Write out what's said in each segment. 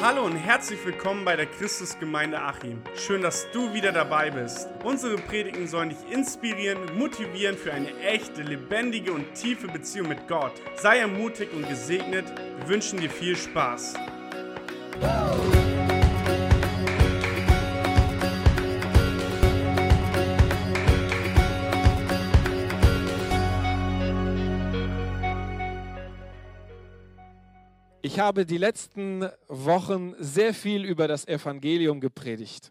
Hallo und herzlich willkommen bei der Christusgemeinde Achim. Schön, dass du wieder dabei bist. Unsere Predigten sollen dich inspirieren, motivieren für eine echte, lebendige und tiefe Beziehung mit Gott. Sei ermutigt und gesegnet. Wir wünschen dir viel Spaß. Habe die letzten Wochen sehr viel über das Evangelium gepredigt.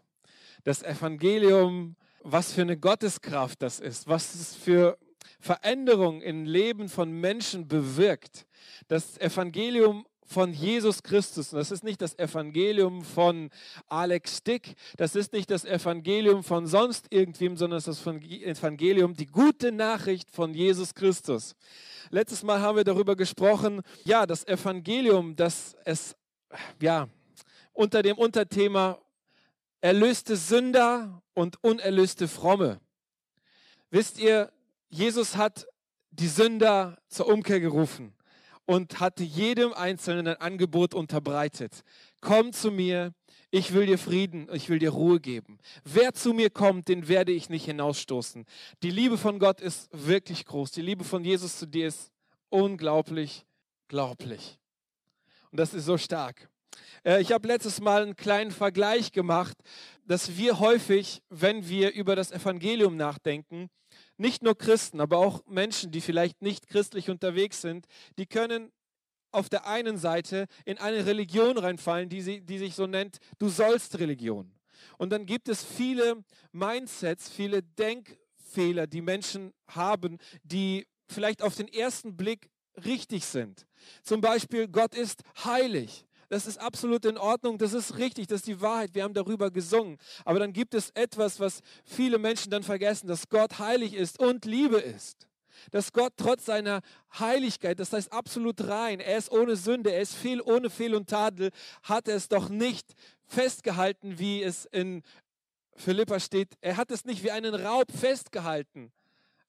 Das Evangelium, was für eine Gotteskraft das ist, was es für Veränderung im Leben von Menschen bewirkt. Das Evangelium von Jesus Christus. Und das ist nicht das Evangelium von Alex Dick, das ist nicht das Evangelium von sonst irgendwem, sondern das ist das Evangelium, die gute Nachricht von Jesus Christus. Letztes Mal haben wir darüber gesprochen, ja, das Evangelium, dass es, ja, unter dem Unterthema erlöste Sünder und unerlöste Fromme. Wisst ihr, Jesus hat die Sünder zur Umkehr gerufen und hatte jedem Einzelnen ein Angebot unterbreitet. Komm zu mir, ich will dir Frieden, ich will dir Ruhe geben. Wer zu mir kommt, den werde ich nicht hinausstoßen. Die Liebe von Gott ist wirklich groß. Die Liebe von Jesus zu dir ist unglaublich, glaublich. Und das ist so stark. Äh, ich habe letztes Mal einen kleinen Vergleich gemacht, dass wir häufig, wenn wir über das Evangelium nachdenken, nicht nur Christen, aber auch Menschen, die vielleicht nicht christlich unterwegs sind, die können auf der einen Seite in eine Religion reinfallen, die, sie, die sich so nennt, du sollst Religion. Und dann gibt es viele Mindsets, viele Denkfehler, die Menschen haben, die vielleicht auf den ersten Blick richtig sind. Zum Beispiel, Gott ist heilig. Das ist absolut in Ordnung, das ist richtig, das ist die Wahrheit, wir haben darüber gesungen. Aber dann gibt es etwas, was viele Menschen dann vergessen, dass Gott heilig ist und Liebe ist. Dass Gott trotz seiner Heiligkeit, das heißt absolut rein, er ist ohne Sünde, er ist fehl, ohne Fehl und Tadel, hat er es doch nicht festgehalten, wie es in Philippa steht. Er hat es nicht wie einen Raub festgehalten,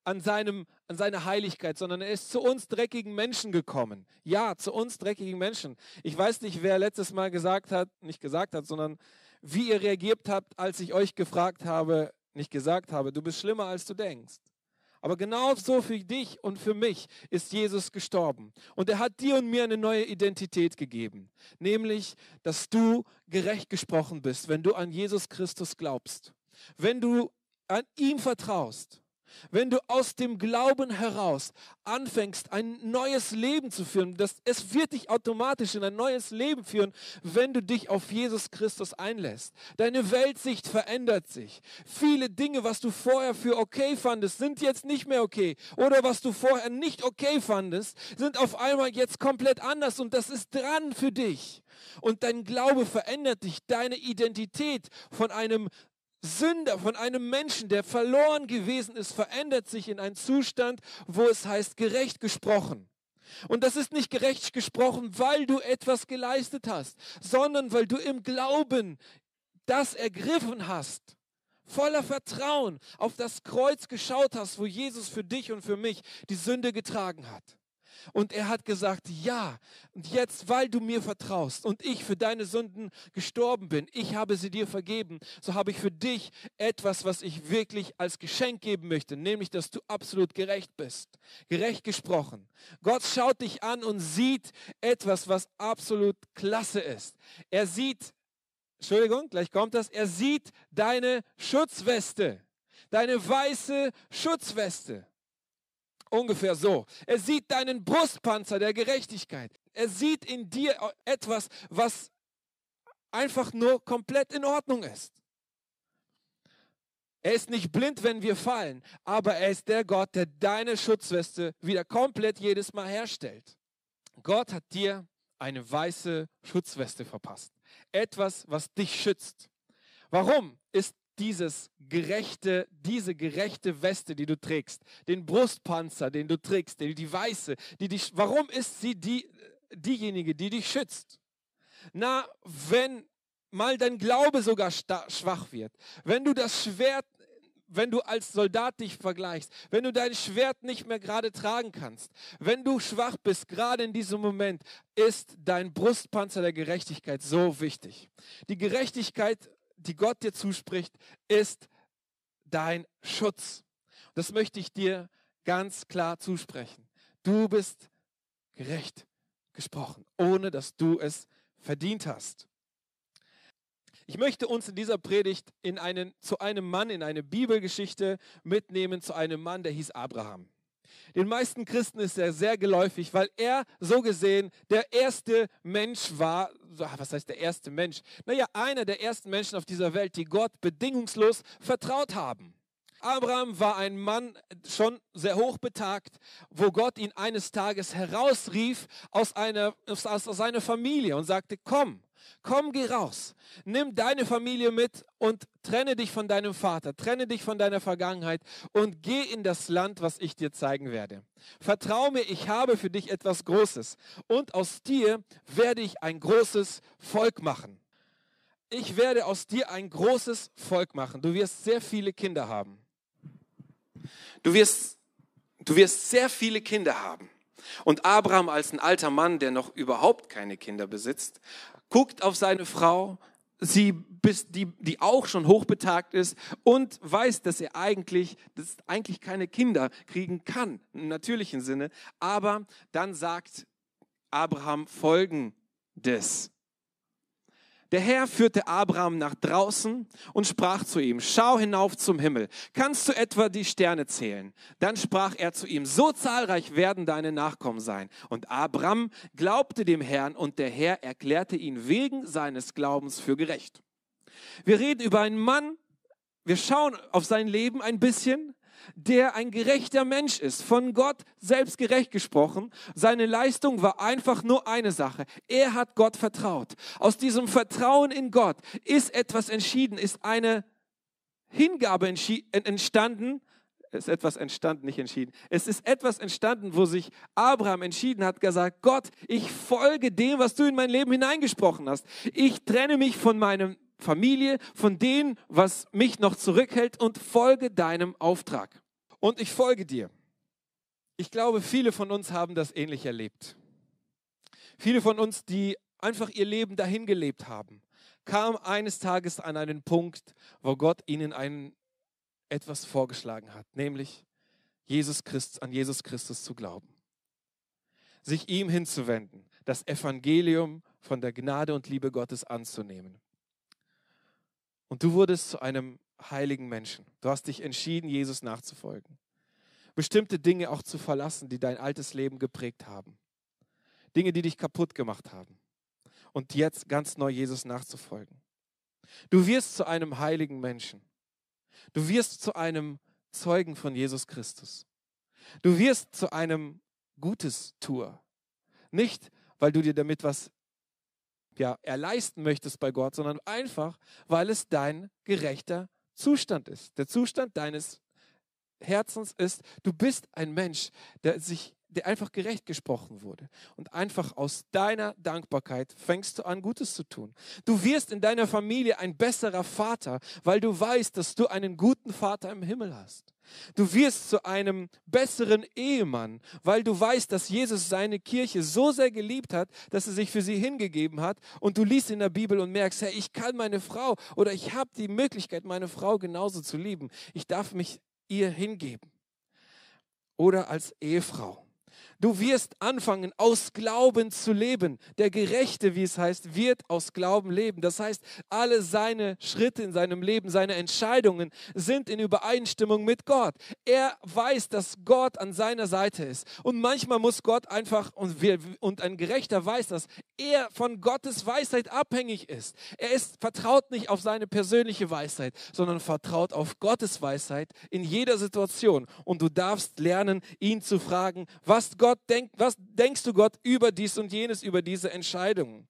an, seinem, an seiner Heiligkeit, sondern er ist zu uns dreckigen Menschen gekommen. Ja, zu uns dreckigen Menschen. Ich weiß nicht, wer letztes Mal gesagt hat, nicht gesagt hat, sondern wie ihr reagiert habt, als ich euch gefragt habe, nicht gesagt habe, du bist schlimmer, als du denkst. Aber genau so für dich und für mich ist Jesus gestorben. Und er hat dir und mir eine neue Identität gegeben. Nämlich, dass du gerecht gesprochen bist, wenn du an Jesus Christus glaubst. Wenn du an ihm vertraust wenn du aus dem Glauben heraus anfängst, ein neues Leben zu führen, das, es wird dich automatisch in ein neues Leben führen, wenn du dich auf Jesus Christus einlässt. Deine Weltsicht verändert sich. Viele Dinge, was du vorher für okay fandest, sind jetzt nicht mehr okay. Oder was du vorher nicht okay fandest, sind auf einmal jetzt komplett anders und das ist dran für dich. Und dein Glaube verändert dich, deine Identität von einem Sünder, von einem Menschen, der verloren gewesen ist, verändert sich in einen Zustand, wo es heißt, gerecht gesprochen. Und das ist nicht gerecht gesprochen, weil du etwas geleistet hast, sondern weil du im Glauben das ergriffen hast, voller Vertrauen auf das Kreuz geschaut hast, wo Jesus für dich und für mich die Sünde getragen hat. Und er hat gesagt, ja, und jetzt, weil du mir vertraust und ich für deine Sünden gestorben bin, ich habe sie dir vergeben, so habe ich für dich etwas, was ich wirklich als Geschenk geben möchte, nämlich, dass du absolut gerecht bist. Gerecht gesprochen. Gott schaut dich an und sieht etwas, was absolut klasse ist. Er sieht, Entschuldigung, gleich kommt das, er sieht deine Schutzweste, deine weiße Schutzweste. Ungefähr so. Er sieht deinen Brustpanzer der Gerechtigkeit. Er sieht in dir etwas, was einfach nur komplett in Ordnung ist. Er ist nicht blind, wenn wir fallen, aber er ist der Gott, der deine Schutzweste wieder komplett jedes Mal herstellt. Gott hat dir eine weiße Schutzweste verpasst. Etwas, was dich schützt. Warum ist dieses gerechte, diese gerechte Weste, die du trägst, den Brustpanzer, den du trägst, die, die weiße, die dich, warum ist sie die, diejenige, die dich schützt? Na, wenn mal dein Glaube sogar schwach wird, wenn du das Schwert wenn du als Soldat dich vergleichst, wenn du dein Schwert nicht mehr gerade tragen kannst, wenn du schwach bist, gerade in diesem Moment, ist dein Brustpanzer der Gerechtigkeit so wichtig. Die Gerechtigkeit, die Gott dir zuspricht, ist dein Schutz. Das möchte ich dir ganz klar zusprechen. Du bist gerecht gesprochen, ohne dass du es verdient hast. Ich möchte uns in dieser Predigt in einen, zu einem Mann, in eine Bibelgeschichte mitnehmen, zu einem Mann, der hieß Abraham. Den meisten Christen ist er sehr geläufig, weil er so gesehen der erste Mensch war. Was heißt der erste Mensch? Naja, einer der ersten Menschen auf dieser Welt, die Gott bedingungslos vertraut haben. Abraham war ein Mann schon sehr hochbetagt, wo Gott ihn eines Tages herausrief aus, einer, aus, aus seiner Familie und sagte, komm, komm, geh raus, nimm deine Familie mit und trenne dich von deinem Vater, trenne dich von deiner Vergangenheit und geh in das Land, was ich dir zeigen werde. Vertrau mir, ich habe für dich etwas Großes und aus dir werde ich ein großes Volk machen. Ich werde aus dir ein großes Volk machen. Du wirst sehr viele Kinder haben. Du wirst, du wirst sehr viele Kinder haben. Und Abraham als ein alter Mann, der noch überhaupt keine Kinder besitzt, guckt auf seine Frau, sie bis die, die auch schon hochbetagt ist und weiß, dass er eigentlich, dass eigentlich keine Kinder kriegen kann, im natürlichen Sinne. Aber dann sagt Abraham folgendes. Der Herr führte Abraham nach draußen und sprach zu ihm, schau hinauf zum Himmel, kannst du etwa die Sterne zählen? Dann sprach er zu ihm, so zahlreich werden deine Nachkommen sein. Und Abraham glaubte dem Herrn und der Herr erklärte ihn wegen seines Glaubens für gerecht. Wir reden über einen Mann, wir schauen auf sein Leben ein bisschen, der ein gerechter Mensch ist, von Gott selbst gerecht gesprochen. Seine Leistung war einfach nur eine Sache. Er hat Gott vertraut. Aus diesem Vertrauen in Gott ist etwas entschieden, ist eine Hingabe entstanden. Ist etwas entstanden, nicht entschieden. Es ist etwas entstanden, wo sich Abraham entschieden hat, gesagt, Gott, ich folge dem, was du in mein Leben hineingesprochen hast. Ich trenne mich von meinem Familie, von dem, was mich noch zurückhält und folge deinem Auftrag. Und ich folge dir. Ich glaube, viele von uns haben das ähnlich erlebt. Viele von uns, die einfach ihr Leben dahin gelebt haben, kamen eines Tages an einen Punkt, wo Gott ihnen ein, etwas vorgeschlagen hat, nämlich Jesus Christus, an Jesus Christus zu glauben. Sich ihm hinzuwenden, das Evangelium von der Gnade und Liebe Gottes anzunehmen. Und du wurdest zu einem heiligen Menschen. Du hast dich entschieden, Jesus nachzufolgen. Bestimmte Dinge auch zu verlassen, die dein altes Leben geprägt haben. Dinge, die dich kaputt gemacht haben. Und jetzt ganz neu Jesus nachzufolgen. Du wirst zu einem heiligen Menschen. Du wirst zu einem Zeugen von Jesus Christus. Du wirst zu einem Gutes Tour. Nicht, weil du dir damit was ja, erleisten möchtest bei Gott, sondern einfach, weil es dein gerechter Zustand ist. Der Zustand deines Herzens ist, du bist ein Mensch, der sich der einfach gerecht gesprochen wurde. Und einfach aus deiner Dankbarkeit fängst du an, Gutes zu tun. Du wirst in deiner Familie ein besserer Vater, weil du weißt, dass du einen guten Vater im Himmel hast. Du wirst zu einem besseren Ehemann, weil du weißt, dass Jesus seine Kirche so sehr geliebt hat, dass er sich für sie hingegeben hat. Und du liest in der Bibel und merkst, Herr, ich kann meine Frau oder ich habe die Möglichkeit, meine Frau genauso zu lieben. Ich darf mich ihr hingeben. Oder als Ehefrau. Du wirst anfangen, aus Glauben zu leben. Der Gerechte, wie es heißt, wird aus Glauben leben. Das heißt, alle seine Schritte in seinem Leben, seine Entscheidungen sind in Übereinstimmung mit Gott. Er weiß, dass Gott an seiner Seite ist. Und manchmal muss Gott einfach, und, wir, und ein Gerechter weiß das, er von Gottes Weisheit abhängig ist. Er ist, vertraut nicht auf seine persönliche Weisheit, sondern vertraut auf Gottes Weisheit in jeder Situation. Und du darfst lernen, ihn zu fragen, was Gott Gott denkt, was denkst du Gott über dies und jenes, über diese Entscheidungen?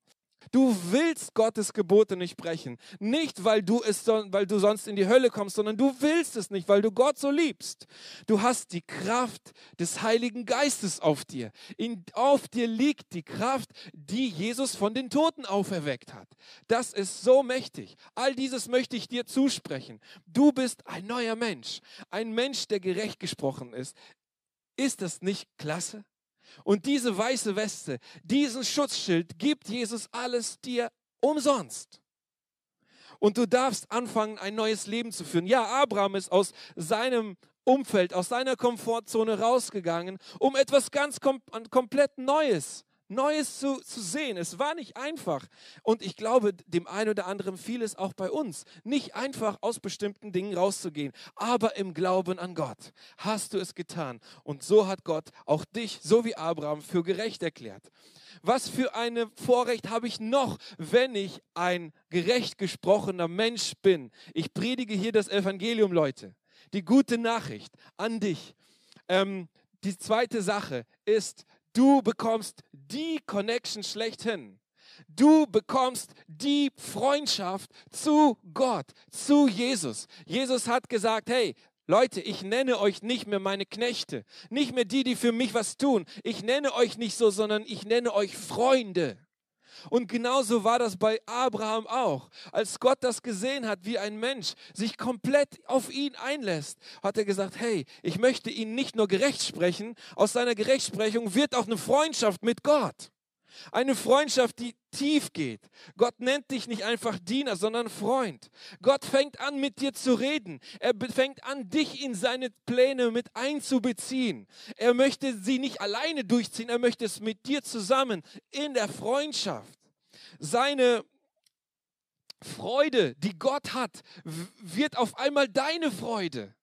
Du willst Gottes Gebote nicht brechen. Nicht, weil du, es, weil du sonst in die Hölle kommst, sondern du willst es nicht, weil du Gott so liebst. Du hast die Kraft des Heiligen Geistes auf dir. In, auf dir liegt die Kraft, die Jesus von den Toten auferweckt hat. Das ist so mächtig. All dieses möchte ich dir zusprechen. Du bist ein neuer Mensch. Ein Mensch, der gerecht gesprochen ist. Ist das nicht klasse? Und diese weiße Weste, diesen Schutzschild gibt Jesus alles dir umsonst. Und du darfst anfangen, ein neues Leben zu führen. Ja, Abraham ist aus seinem Umfeld, aus seiner Komfortzone rausgegangen, um etwas ganz kom komplett Neues Neues zu, zu sehen. Es war nicht einfach. Und ich glaube, dem einen oder anderen fiel es auch bei uns. Nicht einfach aus bestimmten Dingen rauszugehen, aber im Glauben an Gott hast du es getan. Und so hat Gott auch dich, so wie Abraham, für gerecht erklärt. Was für ein Vorrecht habe ich noch, wenn ich ein gerecht gesprochener Mensch bin? Ich predige hier das Evangelium, Leute. Die gute Nachricht an dich. Ähm, die zweite Sache ist, Du bekommst die Connection schlechthin. Du bekommst die Freundschaft zu Gott, zu Jesus. Jesus hat gesagt, hey, Leute, ich nenne euch nicht mehr meine Knechte, nicht mehr die, die für mich was tun. Ich nenne euch nicht so, sondern ich nenne euch Freunde. Und genauso war das bei Abraham auch. Als Gott das gesehen hat, wie ein Mensch sich komplett auf ihn einlässt, hat er gesagt, hey, ich möchte ihn nicht nur gerecht sprechen, aus seiner Gerechtsprechung wird auch eine Freundschaft mit Gott. Eine Freundschaft, die tief geht. Gott nennt dich nicht einfach Diener, sondern Freund. Gott fängt an, mit dir zu reden. Er fängt an, dich in seine Pläne mit einzubeziehen. Er möchte sie nicht alleine durchziehen, er möchte es mit dir zusammen in der Freundschaft. Seine Freude, die Gott hat, wird auf einmal deine Freude.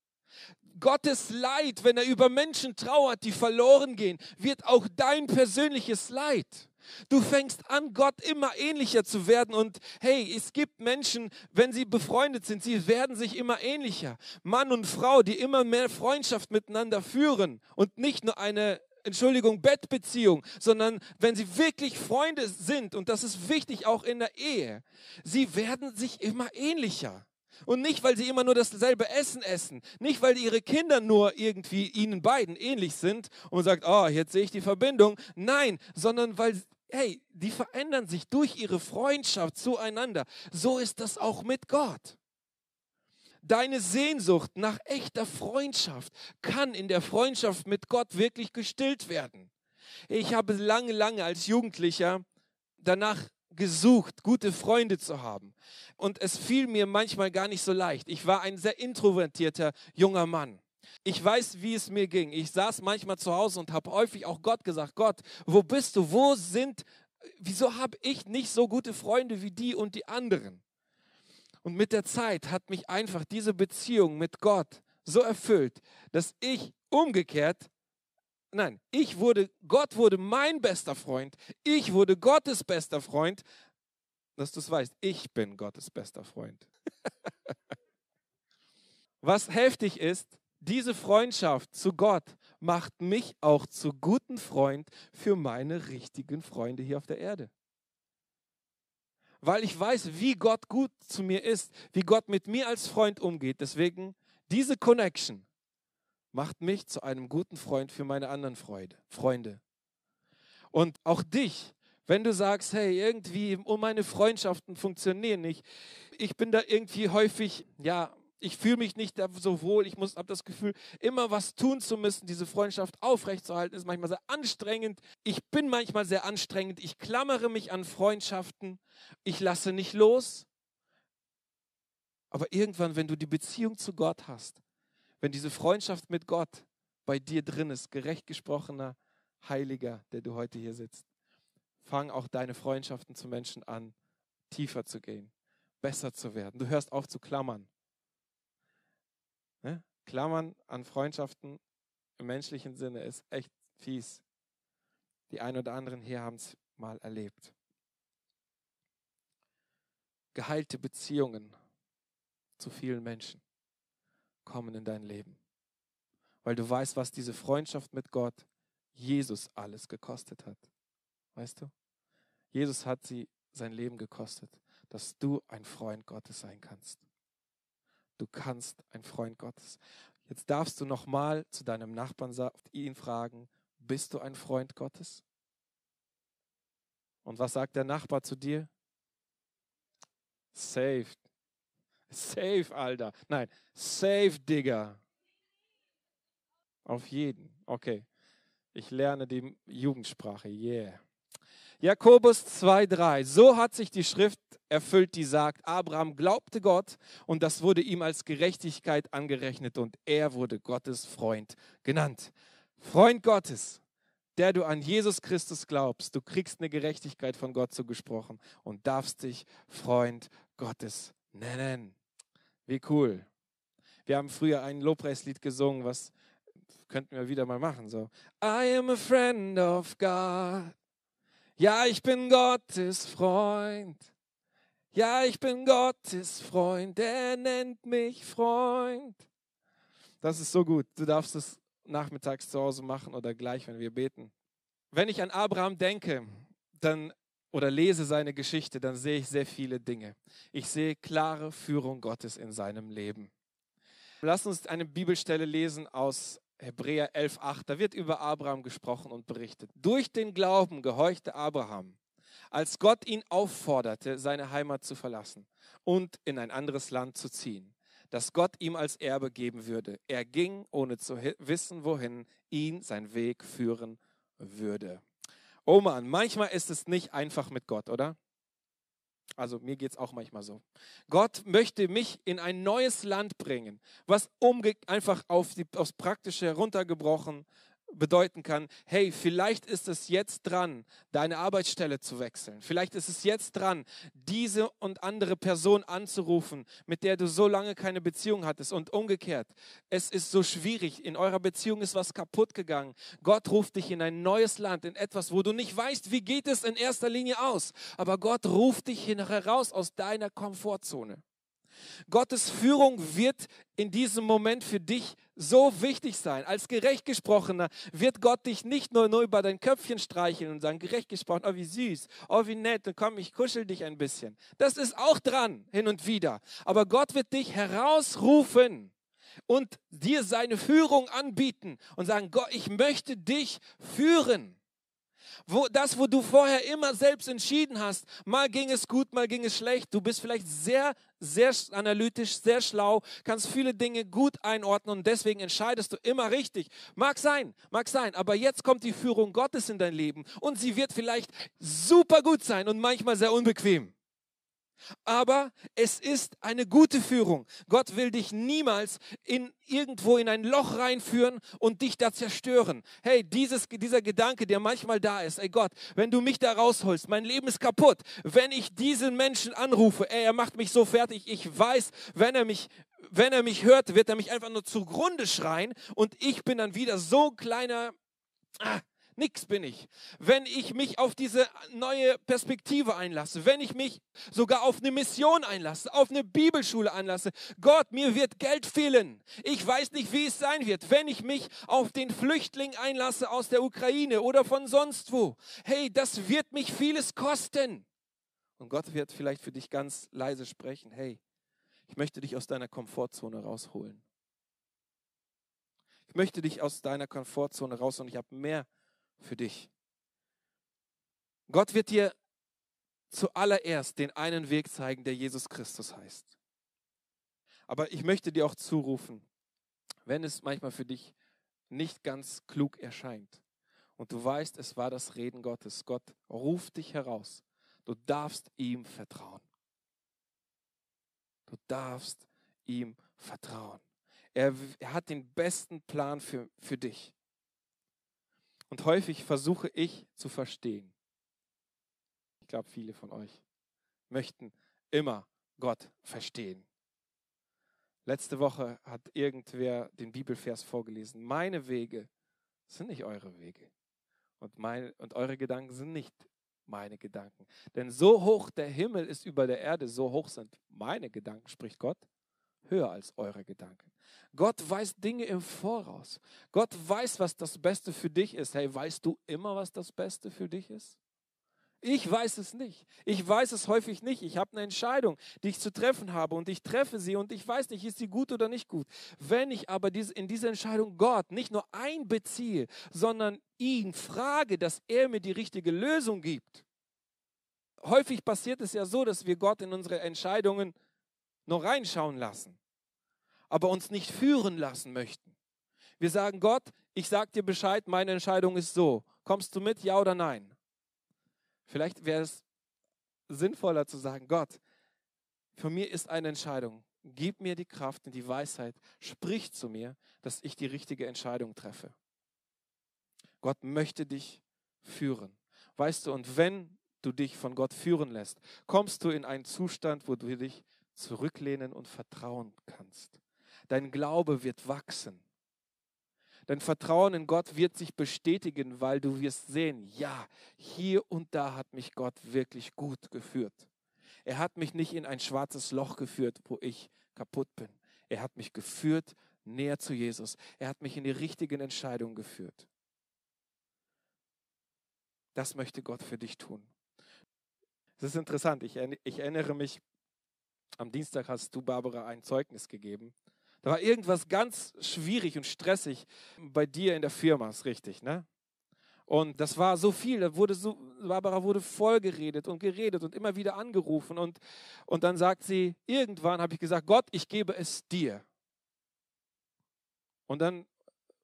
Gottes Leid, wenn er über Menschen trauert, die verloren gehen, wird auch dein persönliches Leid. Du fängst an, Gott immer ähnlicher zu werden. Und hey, es gibt Menschen, wenn sie befreundet sind, sie werden sich immer ähnlicher. Mann und Frau, die immer mehr Freundschaft miteinander führen und nicht nur eine Entschuldigung, Bettbeziehung, sondern wenn sie wirklich Freunde sind, und das ist wichtig auch in der Ehe, sie werden sich immer ähnlicher. Und nicht, weil sie immer nur dasselbe Essen essen, nicht, weil ihre Kinder nur irgendwie ihnen beiden ähnlich sind und man sagt, oh, jetzt sehe ich die Verbindung. Nein, sondern weil hey, die verändern sich durch ihre Freundschaft zueinander. So ist das auch mit Gott. Deine Sehnsucht nach echter Freundschaft kann in der Freundschaft mit Gott wirklich gestillt werden. Ich habe lange, lange als Jugendlicher danach gesucht, gute Freunde zu haben. Und es fiel mir manchmal gar nicht so leicht. Ich war ein sehr introvertierter junger Mann. Ich weiß, wie es mir ging. Ich saß manchmal zu Hause und habe häufig auch Gott gesagt, Gott, wo bist du? Wo sind, wieso habe ich nicht so gute Freunde wie die und die anderen? Und mit der Zeit hat mich einfach diese Beziehung mit Gott so erfüllt, dass ich umgekehrt, nein, ich wurde, Gott wurde mein bester Freund, ich wurde Gottes bester Freund, dass du es weißt, ich bin Gottes bester Freund. Was heftig ist, diese Freundschaft zu Gott macht mich auch zu guten Freund für meine richtigen Freunde hier auf der Erde. Weil ich weiß, wie Gott gut zu mir ist, wie Gott mit mir als Freund umgeht. Deswegen, diese Connection macht mich zu einem guten Freund für meine anderen Freude, Freunde. Und auch dich, wenn du sagst, hey, irgendwie, meine Freundschaften funktionieren nicht, ich bin da irgendwie häufig, ja, ich fühle mich nicht so wohl, ich habe das Gefühl, immer was tun zu müssen, diese Freundschaft aufrechtzuerhalten, ist manchmal sehr anstrengend. Ich bin manchmal sehr anstrengend, ich klammere mich an Freundschaften, ich lasse nicht los. Aber irgendwann, wenn du die Beziehung zu Gott hast, wenn diese Freundschaft mit Gott bei dir drin ist, gerecht gesprochener Heiliger, der du heute hier sitzt, fang auch deine Freundschaften zu Menschen an, tiefer zu gehen, besser zu werden. Du hörst auf zu klammern. Ne? Klammern an Freundschaften im menschlichen Sinne ist echt fies. Die einen oder anderen hier haben es mal erlebt. Geheilte Beziehungen zu vielen Menschen kommen in dein Leben, weil du weißt, was diese Freundschaft mit Gott Jesus alles gekostet hat. Weißt du? Jesus hat sie sein Leben gekostet, dass du ein Freund Gottes sein kannst. Du kannst ein Freund Gottes. Jetzt darfst du nochmal zu deinem Nachbarn ihn fragen, bist du ein Freund Gottes? Und was sagt der Nachbar zu dir? Safe. Safe, Alter. Nein, safe, Digger. Auf jeden. Okay. Ich lerne die Jugendsprache. Yeah. Jakobus 2,3. So hat sich die Schrift erfüllt, die sagt, Abraham glaubte Gott und das wurde ihm als Gerechtigkeit angerechnet und er wurde Gottes Freund genannt. Freund Gottes, der du an Jesus Christus glaubst, du kriegst eine Gerechtigkeit von Gott zugesprochen und darfst dich Freund Gottes nennen. Wie cool. Wir haben früher ein Lobpreislied gesungen, was könnten wir wieder mal machen. So, I am a friend of God. Ja, ich bin Gottes Freund. Ja, ich bin Gottes Freund. Er nennt mich Freund. Das ist so gut. Du darfst es nachmittags zu Hause machen oder gleich, wenn wir beten. Wenn ich an Abraham denke, dann oder lese seine Geschichte, dann sehe ich sehr viele Dinge. Ich sehe klare Führung Gottes in seinem Leben. Lass uns eine Bibelstelle lesen aus Hebräer 11.8, da wird über Abraham gesprochen und berichtet. Durch den Glauben gehorchte Abraham, als Gott ihn aufforderte, seine Heimat zu verlassen und in ein anderes Land zu ziehen, das Gott ihm als Erbe geben würde. Er ging, ohne zu wissen, wohin ihn sein Weg führen würde. Oh Mann, manchmal ist es nicht einfach mit Gott, oder? Also mir geht es auch manchmal so. Gott möchte mich in ein neues Land bringen, was umge einfach auf die, aufs Praktische heruntergebrochen bedeuten kann, hey, vielleicht ist es jetzt dran, deine Arbeitsstelle zu wechseln. Vielleicht ist es jetzt dran, diese und andere Person anzurufen, mit der du so lange keine Beziehung hattest. Und umgekehrt, es ist so schwierig, in eurer Beziehung ist was kaputt gegangen. Gott ruft dich in ein neues Land, in etwas, wo du nicht weißt, wie geht es in erster Linie aus. Aber Gott ruft dich heraus aus deiner Komfortzone. Gottes Führung wird in diesem Moment für dich so wichtig sein. Als gerecht gesprochener wird Gott dich nicht nur, nur über dein Köpfchen streicheln und sagen, gerecht gesprochen, oh wie süß, oh wie nett, und komm, ich kuschel dich ein bisschen. Das ist auch dran, hin und wieder. Aber Gott wird dich herausrufen und dir seine Führung anbieten und sagen, Gott, ich möchte dich führen. Wo, das, wo du vorher immer selbst entschieden hast, mal ging es gut, mal ging es schlecht. Du bist vielleicht sehr, sehr analytisch, sehr schlau, kannst viele Dinge gut einordnen und deswegen entscheidest du immer richtig. Mag sein, mag sein, aber jetzt kommt die Führung Gottes in dein Leben und sie wird vielleicht super gut sein und manchmal sehr unbequem. Aber es ist eine gute Führung. Gott will dich niemals in irgendwo in ein Loch reinführen und dich da zerstören. Hey, dieses, dieser Gedanke, der manchmal da ist, ey Gott, wenn du mich da rausholst, mein Leben ist kaputt. Wenn ich diesen Menschen anrufe, ey, er macht mich so fertig. Ich weiß, wenn er mich, wenn er mich hört, wird er mich einfach nur zugrunde schreien und ich bin dann wieder so ein kleiner, ah, Nix bin ich. Wenn ich mich auf diese neue Perspektive einlasse, wenn ich mich sogar auf eine Mission einlasse, auf eine Bibelschule einlasse, Gott, mir wird Geld fehlen. Ich weiß nicht, wie es sein wird, wenn ich mich auf den Flüchtling einlasse aus der Ukraine oder von sonst wo. Hey, das wird mich vieles kosten. Und Gott wird vielleicht für dich ganz leise sprechen. Hey, ich möchte dich aus deiner Komfortzone rausholen. Ich möchte dich aus deiner Komfortzone raus und ich habe mehr für dich. Gott wird dir zuallererst den einen Weg zeigen, der Jesus Christus heißt. Aber ich möchte dir auch zurufen, wenn es manchmal für dich nicht ganz klug erscheint und du weißt, es war das Reden Gottes, Gott ruft dich heraus, du darfst ihm vertrauen. Du darfst ihm vertrauen. Er, er hat den besten Plan für, für dich. Und häufig versuche ich zu verstehen. Ich glaube, viele von euch möchten immer Gott verstehen. Letzte Woche hat irgendwer den Bibelvers vorgelesen. Meine Wege sind nicht eure Wege. Und, mein, und eure Gedanken sind nicht meine Gedanken. Denn so hoch der Himmel ist über der Erde, so hoch sind meine Gedanken, spricht Gott, höher als eure Gedanken. Gott weiß Dinge im Voraus. Gott weiß, was das Beste für dich ist. Hey, weißt du immer, was das Beste für dich ist? Ich weiß es nicht. Ich weiß es häufig nicht. Ich habe eine Entscheidung, die ich zu treffen habe und ich treffe sie und ich weiß nicht, ist sie gut oder nicht gut. Wenn ich aber in diese Entscheidung Gott nicht nur einbeziehe, sondern ihn frage, dass er mir die richtige Lösung gibt. Häufig passiert es ja so, dass wir Gott in unsere Entscheidungen noch reinschauen lassen, aber uns nicht führen lassen möchten. Wir sagen, Gott, ich sage dir Bescheid, meine Entscheidung ist so. Kommst du mit, ja oder nein? Vielleicht wäre es sinnvoller zu sagen, Gott, für mir ist eine Entscheidung. Gib mir die Kraft und die Weisheit. Sprich zu mir, dass ich die richtige Entscheidung treffe. Gott möchte dich führen. Weißt du, und wenn du dich von Gott führen lässt, kommst du in einen Zustand, wo du dich zurücklehnen und vertrauen kannst. Dein Glaube wird wachsen. Dein Vertrauen in Gott wird sich bestätigen, weil du wirst sehen, ja, hier und da hat mich Gott wirklich gut geführt. Er hat mich nicht in ein schwarzes Loch geführt, wo ich kaputt bin. Er hat mich geführt näher zu Jesus. Er hat mich in die richtigen Entscheidungen geführt. Das möchte Gott für dich tun. Das ist interessant. Ich, ich erinnere mich, am Dienstag hast du, Barbara, ein Zeugnis gegeben. Da war irgendwas ganz schwierig und stressig bei dir in der Firma, ist richtig, ne? Und das war so viel, da wurde so, Barbara wurde voll geredet und geredet und immer wieder angerufen. Und, und dann sagt sie, irgendwann habe ich gesagt, Gott, ich gebe es dir. Und dann,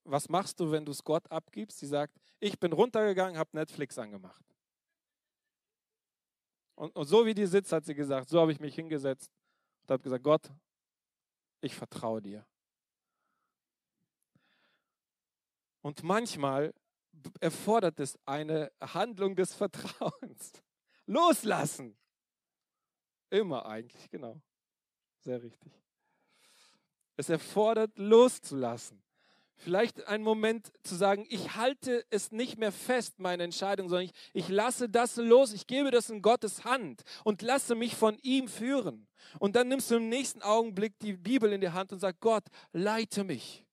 was machst du, wenn du es Gott abgibst? Sie sagt, ich bin runtergegangen, habe Netflix angemacht. Und, und so wie die sitzt, hat sie gesagt, so habe ich mich hingesetzt und habe gesagt, Gott, ich vertraue dir. Und manchmal erfordert es eine Handlung des Vertrauens. Loslassen. Immer eigentlich, genau. Sehr richtig. Es erfordert loszulassen. Vielleicht einen Moment zu sagen, ich halte es nicht mehr fest, meine Entscheidung, sondern ich, ich lasse das los, ich gebe das in Gottes Hand und lasse mich von ihm führen. Und dann nimmst du im nächsten Augenblick die Bibel in die Hand und sagst, Gott, leite mich.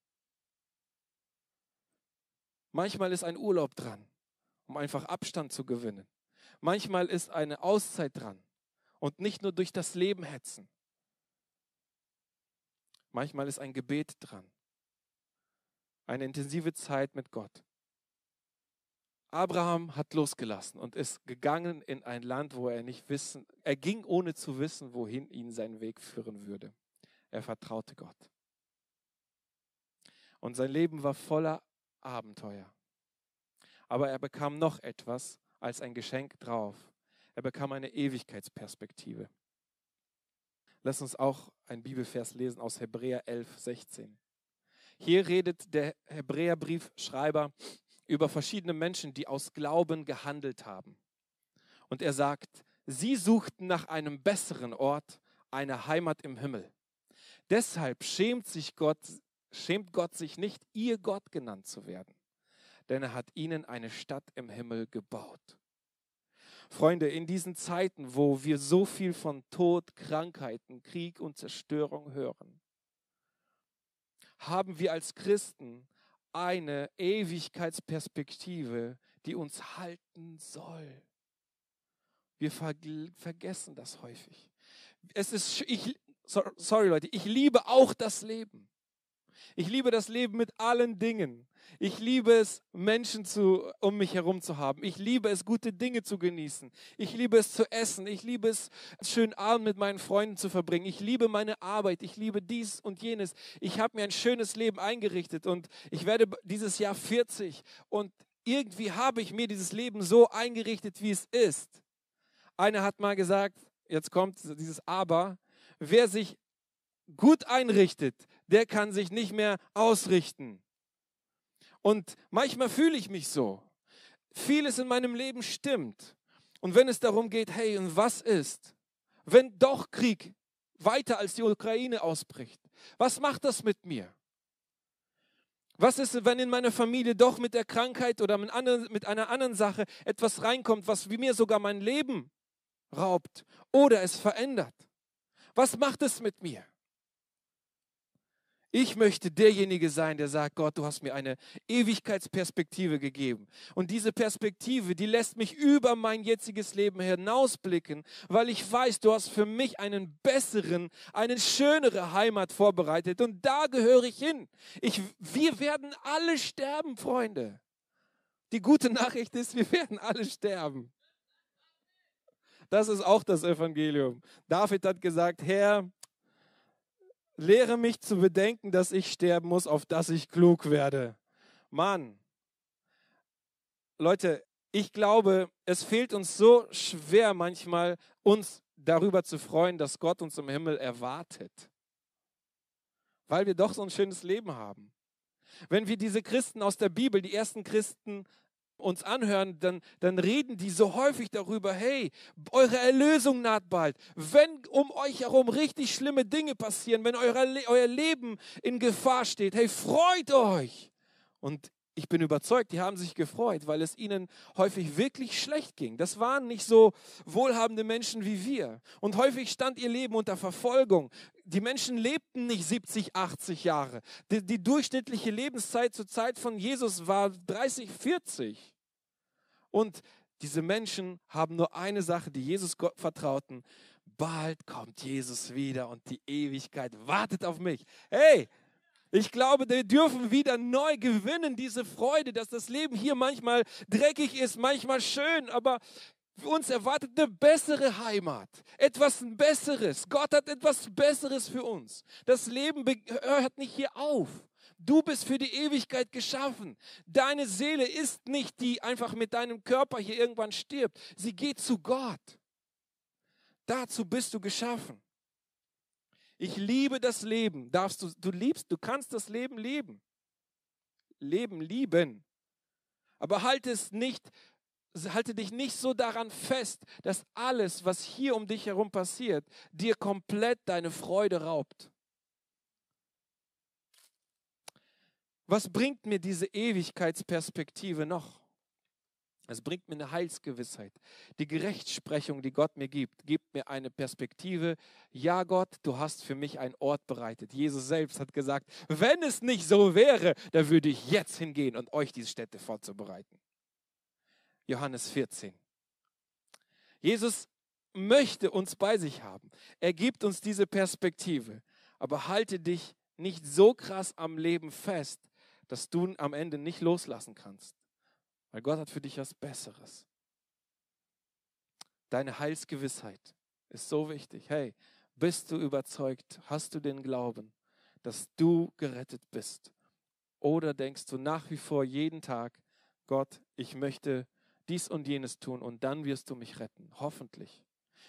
Manchmal ist ein Urlaub dran, um einfach Abstand zu gewinnen. Manchmal ist eine Auszeit dran und nicht nur durch das Leben hetzen. Manchmal ist ein Gebet dran eine intensive Zeit mit Gott. Abraham hat losgelassen und ist gegangen in ein Land, wo er nicht wissen, er ging ohne zu wissen, wohin ihn sein Weg führen würde. Er vertraute Gott. Und sein Leben war voller Abenteuer. Aber er bekam noch etwas als ein Geschenk drauf. Er bekam eine Ewigkeitsperspektive. Lass uns auch ein Bibelvers lesen aus Hebräer 11, 16. Hier redet der Hebräerbriefschreiber über verschiedene Menschen, die aus Glauben gehandelt haben. Und er sagt, sie suchten nach einem besseren Ort, eine Heimat im Himmel. Deshalb schämt sich Gott, schämt Gott sich nicht, ihr Gott genannt zu werden, denn er hat ihnen eine Stadt im Himmel gebaut. Freunde, in diesen Zeiten, wo wir so viel von Tod, Krankheiten, Krieg und Zerstörung hören, haben wir als Christen eine Ewigkeitsperspektive, die uns halten soll. Wir ver vergessen das häufig. Es ist, ich, sorry Leute, ich liebe auch das Leben. Ich liebe das Leben mit allen Dingen. Ich liebe es, Menschen zu, um mich herum zu haben. Ich liebe es, gute Dinge zu genießen. Ich liebe es zu essen. Ich liebe es, schönen Abend mit meinen Freunden zu verbringen. Ich liebe meine Arbeit. Ich liebe dies und jenes. Ich habe mir ein schönes Leben eingerichtet und ich werde dieses Jahr 40 und irgendwie habe ich mir dieses Leben so eingerichtet, wie es ist. Einer hat mal gesagt, jetzt kommt dieses Aber, wer sich gut einrichtet, der kann sich nicht mehr ausrichten. Und manchmal fühle ich mich so. Vieles in meinem Leben stimmt. Und wenn es darum geht, hey, und was ist, wenn doch Krieg weiter als die Ukraine ausbricht? Was macht das mit mir? Was ist, wenn in meiner Familie doch mit der Krankheit oder mit, einer anderen Sache etwas reinkommt, was wie mir sogar mein Leben raubt oder es verändert? Was macht es mit mir? Ich möchte derjenige sein, der sagt, Gott, du hast mir eine Ewigkeitsperspektive gegeben. Und diese Perspektive, die lässt mich über mein jetziges Leben hinausblicken, weil ich weiß, du hast für mich einen besseren, eine schönere Heimat vorbereitet. Und da gehöre ich hin. Ich, wir werden alle sterben, Freunde. Die gute Nachricht ist, wir werden alle sterben. Das ist auch das Evangelium. David hat gesagt, Herr, Lehre mich zu bedenken, dass ich sterben muss, auf dass ich klug werde. Mann, Leute, ich glaube, es fehlt uns so schwer manchmal, uns darüber zu freuen, dass Gott uns im Himmel erwartet. Weil wir doch so ein schönes Leben haben. Wenn wir diese Christen aus der Bibel, die ersten Christen uns anhören, dann, dann reden die so häufig darüber, hey, eure Erlösung naht bald. Wenn um euch herum richtig schlimme Dinge passieren, wenn euer, euer Leben in Gefahr steht, hey, freut euch. Und ich bin überzeugt, die haben sich gefreut, weil es ihnen häufig wirklich schlecht ging. Das waren nicht so wohlhabende Menschen wie wir. Und häufig stand ihr Leben unter Verfolgung. Die Menschen lebten nicht 70, 80 Jahre. Die, die durchschnittliche Lebenszeit zur Zeit von Jesus war 30, 40. Und diese Menschen haben nur eine Sache, die Jesus Gott vertrauten. Bald kommt Jesus wieder und die Ewigkeit wartet auf mich. Hey, ich glaube, wir dürfen wieder neu gewinnen, diese Freude, dass das Leben hier manchmal dreckig ist, manchmal schön, aber uns erwartet eine bessere Heimat, etwas Besseres. Gott hat etwas Besseres für uns. Das Leben hört nicht hier auf. Du bist für die Ewigkeit geschaffen. Deine Seele ist nicht die einfach mit deinem Körper hier irgendwann stirbt. Sie geht zu Gott. Dazu bist du geschaffen. Ich liebe das Leben. Darfst du, du liebst, du kannst das Leben leben. Leben lieben. Aber halte es nicht, halte dich nicht so daran fest, dass alles, was hier um dich herum passiert, dir komplett deine Freude raubt. Was bringt mir diese Ewigkeitsperspektive noch? Es bringt mir eine Heilsgewissheit. Die Gerechtsprechung, die Gott mir gibt, gibt mir eine Perspektive. Ja, Gott, du hast für mich einen Ort bereitet. Jesus selbst hat gesagt, wenn es nicht so wäre, dann würde ich jetzt hingehen und euch diese Städte vorzubereiten. Johannes 14. Jesus möchte uns bei sich haben. Er gibt uns diese Perspektive. Aber halte dich nicht so krass am Leben fest, dass du am Ende nicht loslassen kannst. Weil Gott hat für dich was Besseres. Deine Heilsgewissheit ist so wichtig. Hey, bist du überzeugt? Hast du den Glauben, dass du gerettet bist? Oder denkst du nach wie vor jeden Tag, Gott, ich möchte dies und jenes tun und dann wirst du mich retten? Hoffentlich.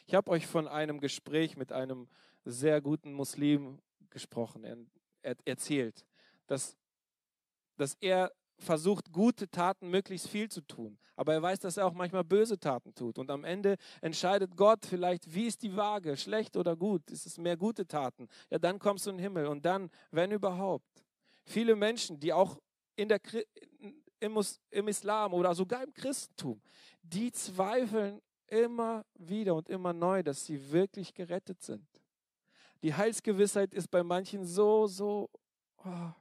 Ich habe euch von einem Gespräch mit einem sehr guten Muslim gesprochen, er, er, erzählt, dass dass er versucht, gute Taten möglichst viel zu tun. Aber er weiß, dass er auch manchmal böse Taten tut. Und am Ende entscheidet Gott vielleicht, wie ist die Waage, schlecht oder gut? Ist es mehr gute Taten? Ja, dann kommst du in den Himmel. Und dann, wenn überhaupt, viele Menschen, die auch in der, im, Islam oder sogar im Christentum, die zweifeln immer wieder und immer neu, dass sie wirklich gerettet sind. Die Heilsgewissheit ist bei manchen so, so, oh,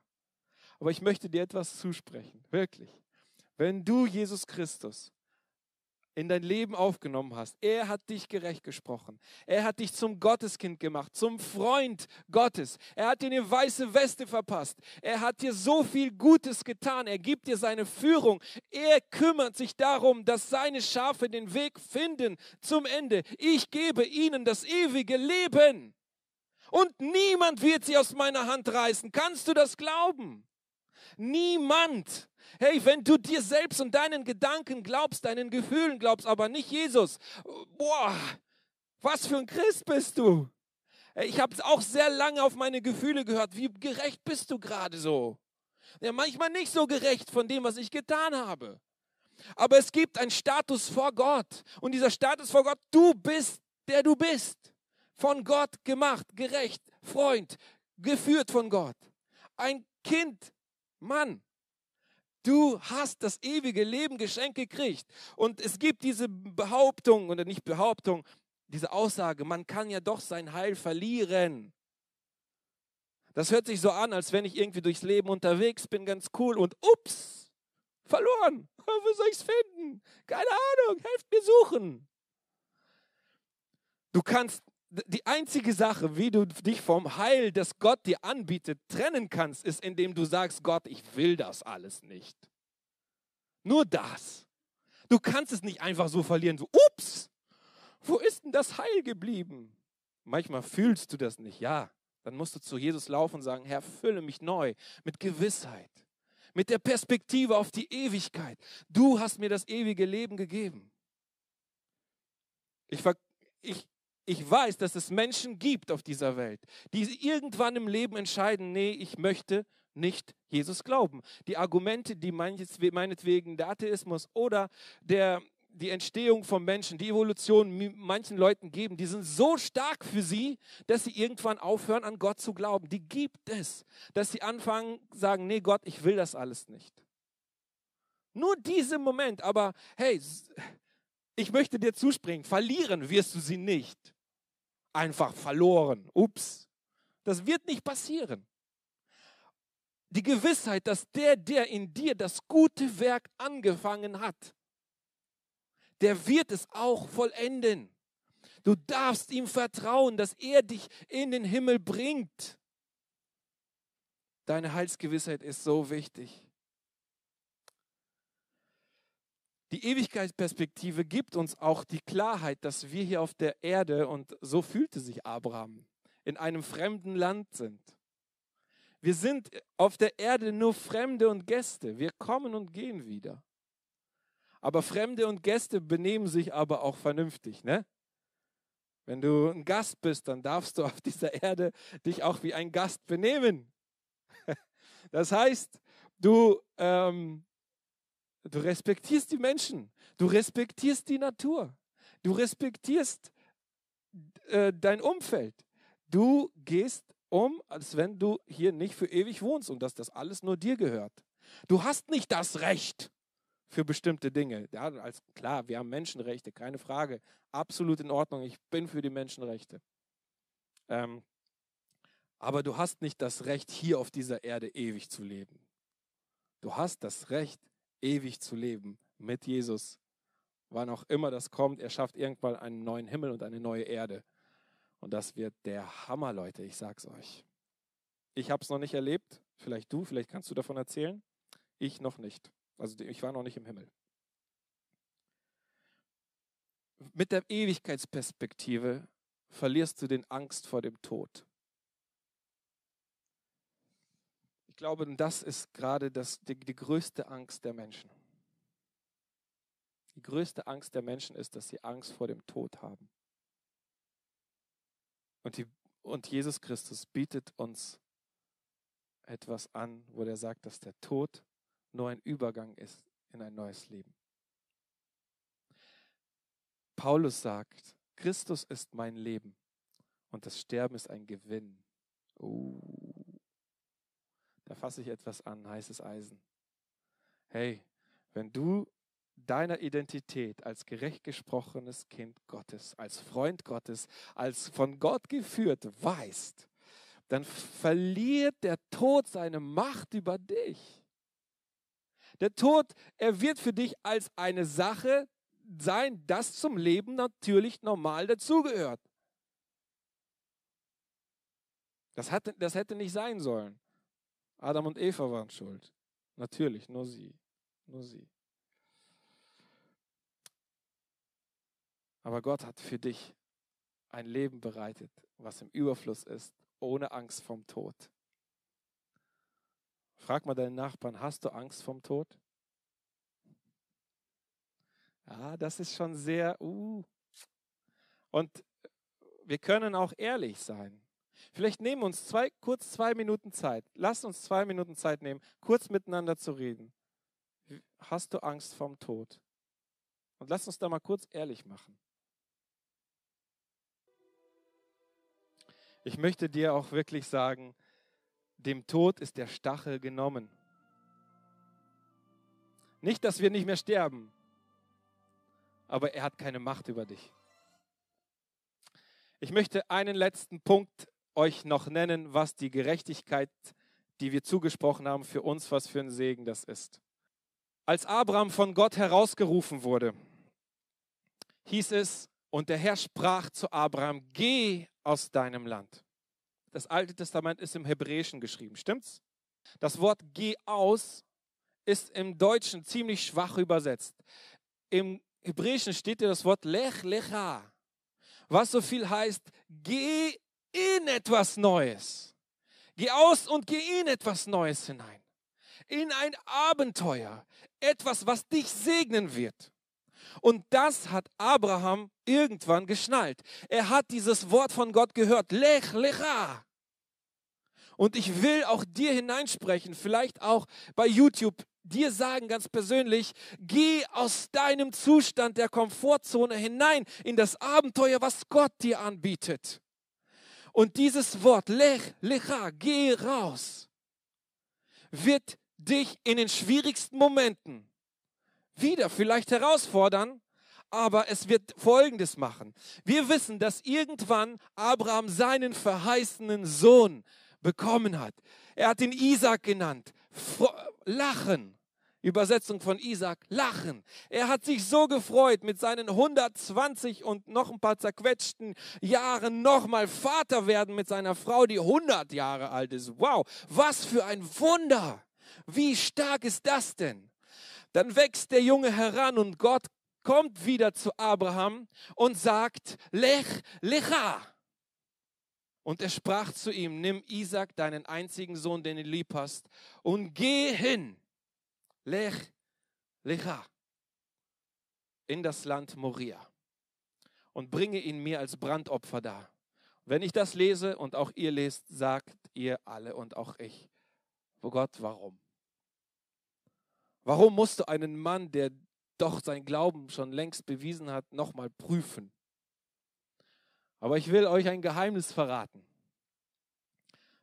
aber ich möchte dir etwas zusprechen, wirklich. Wenn du Jesus Christus in dein Leben aufgenommen hast. Er hat dich gerecht gesprochen. Er hat dich zum Gotteskind gemacht, zum Freund Gottes. Er hat dir eine weiße Weste verpasst. Er hat dir so viel Gutes getan. Er gibt dir seine Führung. Er kümmert sich darum, dass seine Schafe den Weg finden zum Ende. Ich gebe ihnen das ewige Leben. Und niemand wird sie aus meiner Hand reißen. Kannst du das glauben? Niemand. Hey, wenn du dir selbst und deinen Gedanken glaubst, deinen Gefühlen glaubst, aber nicht Jesus, boah, was für ein Christ bist du? Ich habe auch sehr lange auf meine Gefühle gehört. Wie gerecht bist du gerade so? Ja, manchmal nicht so gerecht von dem, was ich getan habe. Aber es gibt einen Status vor Gott. Und dieser Status vor Gott, du bist, der du bist. Von Gott gemacht, gerecht, Freund, geführt von Gott. Ein Kind Mann, du hast das ewige Leben geschenkt gekriegt. Und es gibt diese Behauptung, oder nicht Behauptung, diese Aussage, man kann ja doch sein Heil verlieren. Das hört sich so an, als wenn ich irgendwie durchs Leben unterwegs bin, ganz cool und ups, verloren. Wo soll ich es finden? Keine Ahnung, helft mir suchen. Du kannst die einzige Sache, wie du dich vom Heil, das Gott dir anbietet, trennen kannst, ist, indem du sagst, Gott, ich will das alles nicht. Nur das. Du kannst es nicht einfach so verlieren, so, ups, wo ist denn das Heil geblieben? Manchmal fühlst du das nicht, ja. Dann musst du zu Jesus laufen und sagen, Herr, fülle mich neu mit Gewissheit, mit der Perspektive auf die Ewigkeit. Du hast mir das ewige Leben gegeben. Ich, ich, ich weiß, dass es Menschen gibt auf dieser Welt, die irgendwann im Leben entscheiden, nee, ich möchte nicht Jesus glauben. Die Argumente, die meinetwegen der Atheismus oder der, die Entstehung von Menschen, die Evolution manchen Leuten geben, die sind so stark für sie, dass sie irgendwann aufhören, an Gott zu glauben. Die gibt es, dass sie anfangen, sagen, nee Gott, ich will das alles nicht. Nur diesen Moment, aber hey, ich möchte dir zuspringen, verlieren wirst du sie nicht einfach verloren. Ups, das wird nicht passieren. Die Gewissheit, dass der, der in dir das gute Werk angefangen hat, der wird es auch vollenden. Du darfst ihm vertrauen, dass er dich in den Himmel bringt. Deine Heilsgewissheit ist so wichtig. Die Ewigkeitsperspektive gibt uns auch die Klarheit, dass wir hier auf der Erde, und so fühlte sich Abraham, in einem fremden Land sind. Wir sind auf der Erde nur Fremde und Gäste. Wir kommen und gehen wieder. Aber Fremde und Gäste benehmen sich aber auch vernünftig. Ne? Wenn du ein Gast bist, dann darfst du auf dieser Erde dich auch wie ein Gast benehmen. Das heißt, du ähm, Du respektierst die Menschen. Du respektierst die Natur. Du respektierst äh, dein Umfeld. Du gehst um, als wenn du hier nicht für ewig wohnst und dass das alles nur dir gehört. Du hast nicht das Recht für bestimmte Dinge. Ja, als, klar, wir haben Menschenrechte, keine Frage. Absolut in Ordnung. Ich bin für die Menschenrechte. Ähm, aber du hast nicht das Recht, hier auf dieser Erde ewig zu leben. Du hast das Recht, ewig zu leben mit Jesus. Wann auch immer das kommt, er schafft irgendwann einen neuen Himmel und eine neue Erde. Und das wird der Hammer, Leute, ich sag's euch. Ich habe es noch nicht erlebt, vielleicht du, vielleicht kannst du davon erzählen. Ich noch nicht. Also ich war noch nicht im Himmel. Mit der Ewigkeitsperspektive verlierst du den Angst vor dem Tod. Ich glaube, das ist gerade das, die, die größte Angst der Menschen. Die größte Angst der Menschen ist, dass sie Angst vor dem Tod haben. Und, die, und Jesus Christus bietet uns etwas an, wo er sagt, dass der Tod nur ein Übergang ist in ein neues Leben. Paulus sagt, Christus ist mein Leben und das Sterben ist ein Gewinn. Uh. Da fasse ich etwas an, heißes Eisen. Hey, wenn du deiner Identität als gerecht gesprochenes Kind Gottes, als Freund Gottes, als von Gott geführt weißt, dann verliert der Tod seine Macht über dich. Der Tod, er wird für dich als eine Sache sein, das zum Leben natürlich normal dazugehört. Das, hatte, das hätte nicht sein sollen. Adam und Eva waren schuld. Natürlich, nur sie. Nur sie. Aber Gott hat für dich ein Leben bereitet, was im Überfluss ist, ohne Angst vom Tod. Frag mal deinen Nachbarn, hast du Angst vom Tod? Ja, das ist schon sehr, uh. Und wir können auch ehrlich sein. Vielleicht nehmen wir uns zwei, kurz zwei Minuten Zeit. Lass uns zwei Minuten Zeit nehmen, kurz miteinander zu reden. Hast du Angst vorm Tod? Und lass uns da mal kurz ehrlich machen. Ich möchte dir auch wirklich sagen, dem Tod ist der Stachel genommen. Nicht, dass wir nicht mehr sterben, aber er hat keine Macht über dich. Ich möchte einen letzten Punkt euch noch nennen, was die Gerechtigkeit, die wir zugesprochen haben, für uns, was für ein Segen das ist. Als Abraham von Gott herausgerufen wurde, hieß es, und der Herr sprach zu Abraham, geh aus deinem Land. Das Alte Testament ist im Hebräischen geschrieben, stimmt's? Das Wort geh aus ist im Deutschen ziemlich schwach übersetzt. Im Hebräischen steht hier das Wort lech lecha, was so viel heißt, geh in etwas Neues. Geh aus und geh in etwas Neues hinein. In ein Abenteuer. Etwas, was dich segnen wird. Und das hat Abraham irgendwann geschnallt. Er hat dieses Wort von Gott gehört. Lech lecha. Und ich will auch dir hineinsprechen, vielleicht auch bei YouTube, dir sagen ganz persönlich, geh aus deinem Zustand der Komfortzone hinein in das Abenteuer, was Gott dir anbietet. Und dieses Wort, lech, lecha, geh raus, wird dich in den schwierigsten Momenten wieder vielleicht herausfordern, aber es wird Folgendes machen. Wir wissen, dass irgendwann Abraham seinen verheißenen Sohn bekommen hat. Er hat ihn Isaac genannt. Lachen. Übersetzung von Isaac, lachen. Er hat sich so gefreut, mit seinen 120 und noch ein paar zerquetschten Jahren nochmal Vater werden mit seiner Frau, die 100 Jahre alt ist. Wow, was für ein Wunder. Wie stark ist das denn? Dann wächst der Junge heran und Gott kommt wieder zu Abraham und sagt, Lech, Lecha. Und er sprach zu ihm, nimm Isaac, deinen einzigen Sohn, den du lieb hast, und geh hin, Lech, Lecha, in das Land Moria und bringe ihn mir als Brandopfer dar. Wenn ich das lese und auch ihr lest, sagt ihr alle und auch ich, oh Gott, warum? Warum musst du einen Mann, der doch sein Glauben schon längst bewiesen hat, nochmal prüfen? Aber ich will euch ein Geheimnis verraten.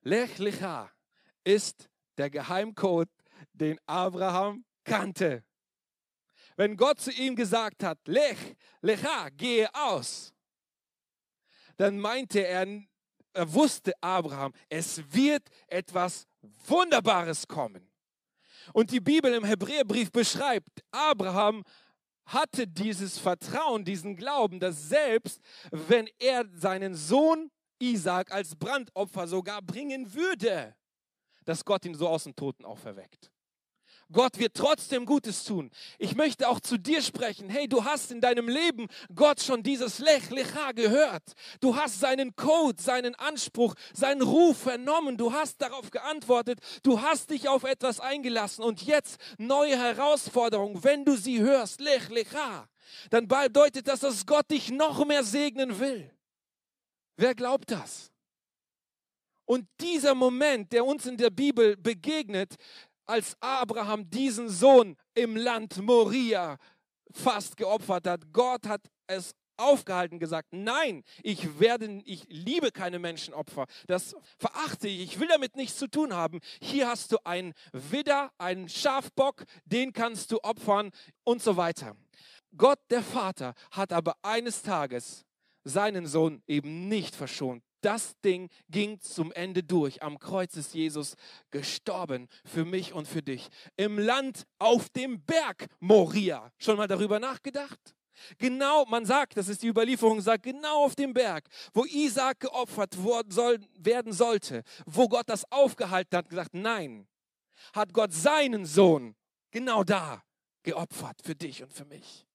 Lech Lecha ist der Geheimcode, den Abraham kannte. Wenn Gott zu ihm gesagt hat, Lech, Lecha, gehe aus, dann meinte er, er wusste Abraham, es wird etwas Wunderbares kommen. Und die Bibel im Hebräerbrief beschreibt, Abraham hatte dieses Vertrauen, diesen Glauben, dass selbst wenn er seinen Sohn Isaac als Brandopfer sogar bringen würde, dass Gott ihn so aus dem Toten auferweckt. Gott wird trotzdem Gutes tun. Ich möchte auch zu dir sprechen. Hey, du hast in deinem Leben Gott schon dieses Lech Lecha gehört. Du hast seinen Code, seinen Anspruch, seinen Ruf vernommen. Du hast darauf geantwortet. Du hast dich auf etwas eingelassen. Und jetzt neue Herausforderungen. Wenn du sie hörst, Lech Lecha, dann bedeutet das, dass Gott dich noch mehr segnen will. Wer glaubt das? Und dieser Moment, der uns in der Bibel begegnet, als Abraham diesen Sohn im Land Moria fast geopfert hat. Gott hat es aufgehalten gesagt, nein, ich werde, ich liebe keine Menschenopfer. Das verachte ich. Ich will damit nichts zu tun haben. Hier hast du einen Widder, einen Schafbock, den kannst du opfern und so weiter. Gott, der Vater, hat aber eines Tages seinen Sohn eben nicht verschont. Das Ding ging zum Ende durch. Am Kreuz ist Jesus gestorben für mich und für dich. Im Land auf dem Berg Moria. Schon mal darüber nachgedacht? Genau, man sagt, das ist die Überlieferung, sagt genau auf dem Berg, wo Isaac geopfert soll, werden sollte, wo Gott das aufgehalten hat, gesagt, nein, hat Gott seinen Sohn genau da geopfert für dich und für mich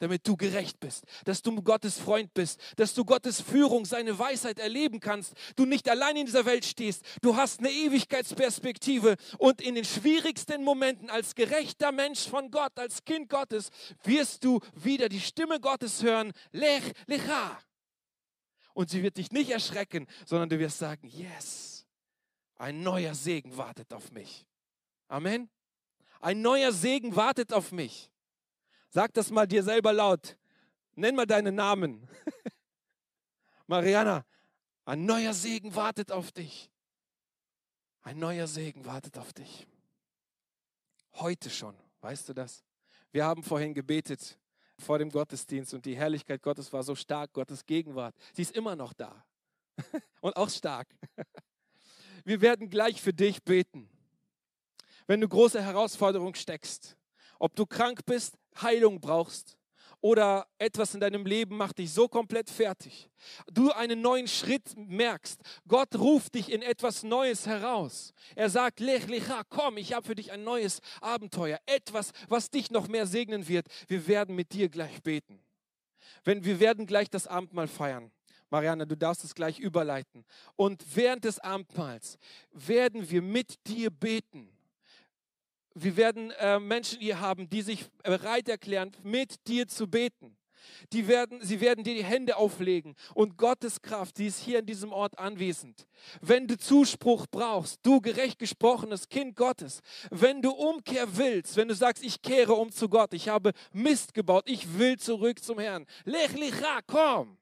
damit du gerecht bist, dass du Gottes Freund bist, dass du Gottes Führung, seine Weisheit erleben kannst, du nicht allein in dieser Welt stehst, du hast eine Ewigkeitsperspektive und in den schwierigsten Momenten als gerechter Mensch von Gott, als Kind Gottes, wirst du wieder die Stimme Gottes hören, Lech, Lecha. Und sie wird dich nicht erschrecken, sondern du wirst sagen, yes, ein neuer Segen wartet auf mich. Amen. Ein neuer Segen wartet auf mich. Sag das mal dir selber laut. Nenn mal deinen Namen. Mariana, ein neuer Segen wartet auf dich. Ein neuer Segen wartet auf dich. Heute schon, weißt du das? Wir haben vorhin gebetet vor dem Gottesdienst und die Herrlichkeit Gottes war so stark, Gottes Gegenwart. Sie ist immer noch da. und auch stark. Wir werden gleich für dich beten. Wenn du große Herausforderungen steckst, ob du krank bist, Heilung brauchst oder etwas in deinem Leben macht dich so komplett fertig. Du einen neuen Schritt merkst. Gott ruft dich in etwas Neues heraus. Er sagt, Lech Lecha, komm, ich habe für dich ein neues Abenteuer. Etwas, was dich noch mehr segnen wird. Wir werden mit dir gleich beten. Wenn wir werden gleich das Abendmahl feiern. Marianne, du darfst es gleich überleiten. Und während des Abendmahls werden wir mit dir beten. Wir werden äh, Menschen hier haben, die sich bereit erklären, mit dir zu beten. Die werden, sie werden dir die Hände auflegen und Gottes Kraft, die ist hier in diesem Ort anwesend. Wenn du Zuspruch brauchst, du gerecht gesprochenes Kind Gottes, wenn du Umkehr willst, wenn du sagst, ich kehre um zu Gott, ich habe Mist gebaut, ich will zurück zum Herrn. Lech licha, komm.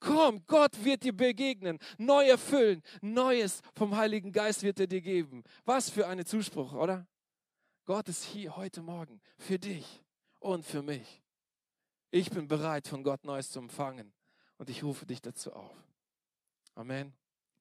Komm, Gott wird dir begegnen, neu erfüllen, Neues vom Heiligen Geist wird er dir geben. Was für ein Zuspruch, oder? Gott ist hier heute Morgen für dich und für mich. Ich bin bereit, von Gott Neues zu empfangen und ich rufe dich dazu auf. Amen.